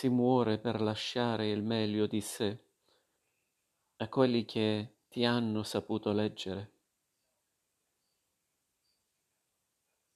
si muore per lasciare il meglio di sé a quelli che ti hanno saputo leggere.